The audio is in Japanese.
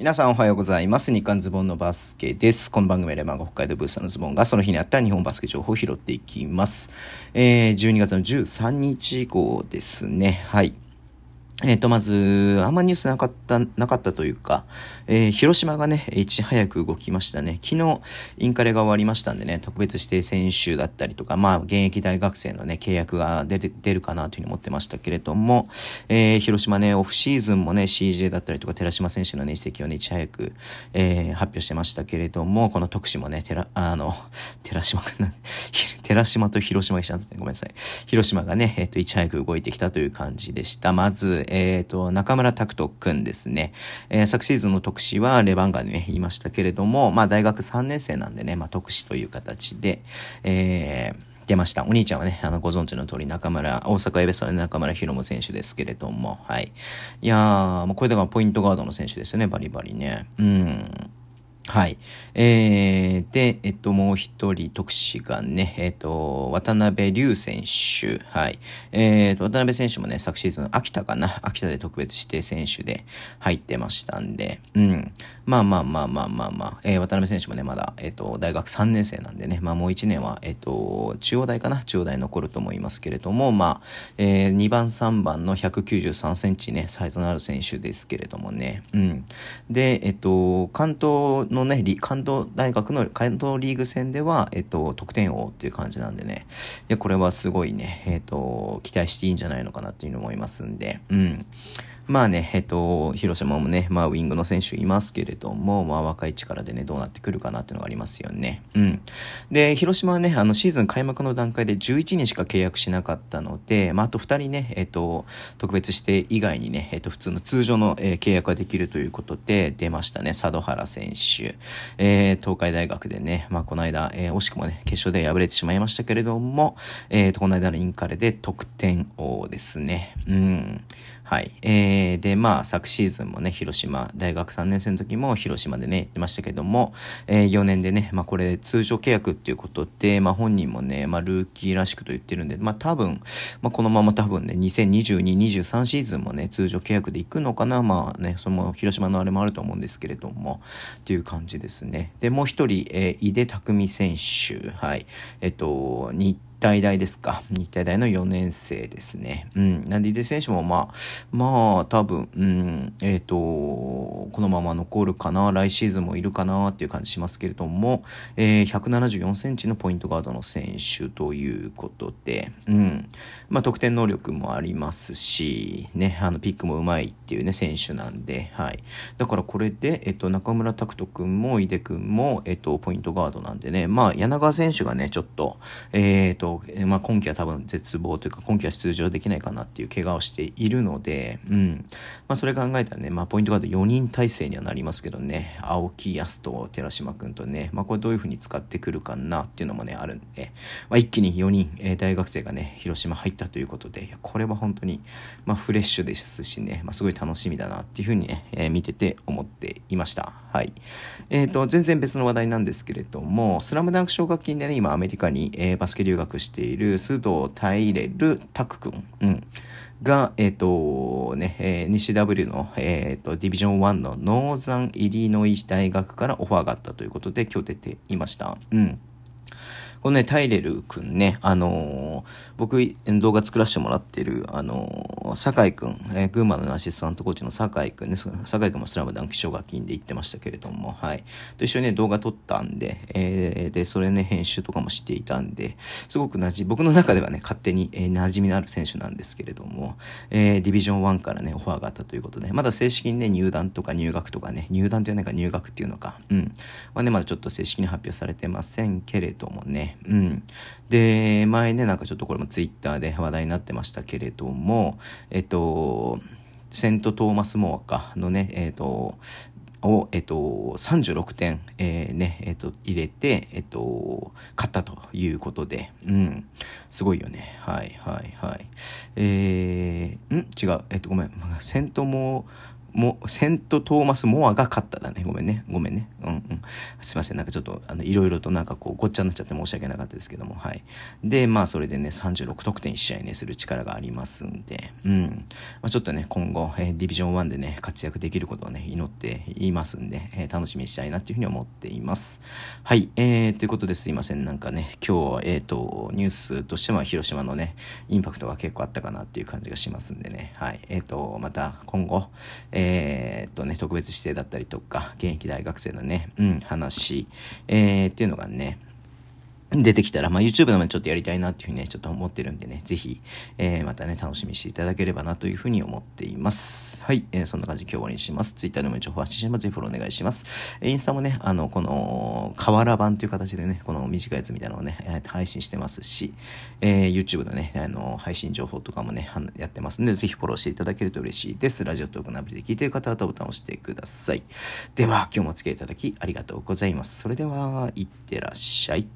皆さんおはようございます。日刊ズボンのバスケです。この番組でマガ北海道ブースターのズボンがその日にあった日本バスケ情報を拾っていきます。えー、12月の13日以降ですね。はい。えっ、と、まず、あんまニュースなかった、なかったというか、えー、広島がね、いち早く動きましたね。昨日、インカレが終わりましたんでね、特別指定選手だったりとか、まあ、現役大学生のね、契約が出て、出るかなというふうに思ってましたけれども、えー、広島ね、オフシーズンもね、CJ だったりとか、寺島選手のね、移籍をね、いち早く、えー、発表してましたけれども、この特使もね、寺、あの、寺島かな、寺島と広島が一緒なんですね。ごめんなさい。広島がね、えっ、と、いち早く動いてきたという感じでした。まず、えっ、ー、と、中村拓人くんですね。えー、昨シーズンの特使はレバンガでね、言いましたけれども、まあ大学3年生なんでね、まあ特使という形で、えー、出ました。お兄ちゃんはね、あの、ご存知の通り中村、大阪エベスの中村博夢選手ですけれども、はい。いやー、もうこれだからポイントガードの選手ですよね、バリバリね。うん。はい。えー、で、えっと、もう一人特使がね、えっと、渡辺龍選手。はい。えー、と、渡辺選手もね、昨シーズン、秋田かな？秋田で特別指定選手で入ってましたんで、うん。まあまあまあまあまあまあ、えー、渡辺選手もね、まだ、えっと、大学3年生なんでね、まあもう1年は、えっと、中央大かな？中央大残ると思いますけれども、まあ、えー、2番3番の193センチね、サイズのある選手ですけれどもね、うん。で、えっと、関東ののね、関東大学の関東リーグ戦では、えっと、得点王っていう感じなんでね、いや、これはすごいね、えっと、期待していいんじゃないのかなっていうの思いますんで、うん。まあね、えっと、広島もね、まあウィングの選手いますけれども、まあ若い力でね、どうなってくるかなっていうのがありますよね。うん。で、広島はね、あのシーズン開幕の段階で11人しか契約しなかったので、まああと2人ね、えっと、特別指定以外にね、えっと、普通の通常の、えー、契約ができるということで出ましたね、佐渡原選手。えー、東海大学でね、まあこの間、えー、惜しくもね、決勝で敗れてしまいましたけれども、えー、この間のインカレで得点王ですね。うん。はい。えー、で、まあ、昨シーズンもね、広島、大学3年生の時も広島でね、言ってましたけども、えー、4年でね、まあ、これ、通常契約っていうことで、まあ、本人もね、まあ、ルーキーらしくと言ってるんで、まあ、多分、まあ、このまま多分ね、2022、23シーズンもね、通常契約で行くのかな、まあね、その、広島のあれもあると思うんですけれども、っていう感じですね。で、もう一人、えー、井出匠選手、はい。えっと、日体大ですか。日体大の4年生ですね。うん。なんで、井出選手もまあ、まあ、多分、うん、えっ、と、このまま残るかな、来シーズンもいるかなっていう感じしますけれども、えー、174センチのポイントガードの選手ということで、うん。まあ、得点能力もありますし、ね、あの、ピックもうまいっていうね、選手なんで、はい。だからこれで、えっ、と、中村拓人君も井出君も、えっ、と、ポイントガードなんでね、まあ、柳川選手がね、ちょっと、えっ、と、まあ、今季は多分絶望というか今季は出場できないかなっていう怪我をしているので、うんまあ、それ考えたらね、まあ、ポイントガード4人対体制にはなりますけどね。青木康と寺島君とね、まあ、これどういうふうに使ってくるかなっていうのもねあるんで、まあ、一気に4人、えー、大学生がね広島入ったということで。これは本当に、まあ、フレッシュですしね、まあ、すごい楽しみだなっていうふうにね、えー、見てて思っていました。はい。えーと、全然別の話題なんですけれどもスラムダンク奨学金でね今アメリカに、えー、バスケ留学している須藤大レルタク君、うん、が、えっ、ー、とね、えー、西 W の、えっ、ー、と、ディビジョン1のノーザンイリノイ大学からオファーがあったということで今日出ていました。うん。このね、タイレルくんね、あのー、僕、動画作らせてもらってる、あのー、酒井くん、えー、群馬のアシスタントコーチの酒井くんね、酒井くんもスラムダンク奨学金で行ってましたけれども、はい。と一緒にね、動画撮ったんで、えー、で、それね、編集とかもしていたんで、すごく馴染、僕の中ではね、勝手に、えー、馴染みのある選手なんですけれども、えー、ディビジョン1からね、オファーがあったということで、まだ正式にね、入団とか入学とかね、入団というのか入学っていうのか、うん。まあね、まだちょっと正式に発表されてませんけれどもね、うん。で、前ね、なんかちょっとこれもツイッターで話題になってましたけれども、えっと、セント・トーマス・モアかのね、えっと、を、えっと、36点、えー、ね、えっと、入れて、えっと、勝ったということで、うん、すごいよね。はい、はい、はい。えー、ん？違う、えっと、ごめん、セントモも、セント・トーマス・モアが勝っただね。ごめんね。ごめんね。うんうん。すいません。なんかちょっと、あの、いろいろとなんかこう、ごっちゃになっちゃって申し訳なかったですけども、はい。で、まあ、それでね、36得点1試合ね、する力がありますんで、うん。まあ、ちょっとね、今後、えー、ディビジョン1でね、活躍できることをね、祈っていますんで、えー、楽しみにしたいなっていうふうに思っています。はい。えー、ということですいません。なんかね、今日、えっ、ー、と、ニュースとしては、広島のね、インパクトが結構あったかなっていう感じがしますんでね、はい。えっ、ー、と、また今後、えー、えっとね、特別指定だったりとか、現役大学生のね、うん、話、えー、っていうのがね、出てきたら、まあ、YouTube でもちょっとやりたいなっていうふうにね、ちょっと思ってるんでね、ぜひ、えー、またね、楽しみにしていただければなというふうに思っています。はい、えー、そんな感じで今日終わりにします。Twitter でも情報発信します。ぜひフォローお願いします。インスタもね、あの、この、河原版という形でね、この短いやつみたいなのをね、配信してますし、えー、YouTube のね、あの、配信情報とかもね、やってますんで、ぜひフォローしていただけると嬉しいです。ラジオトークのアプリで聞いている方はボタンを押してください。では、今日もお付き合いいただきありがとうございます。それでは、いってらっしゃい。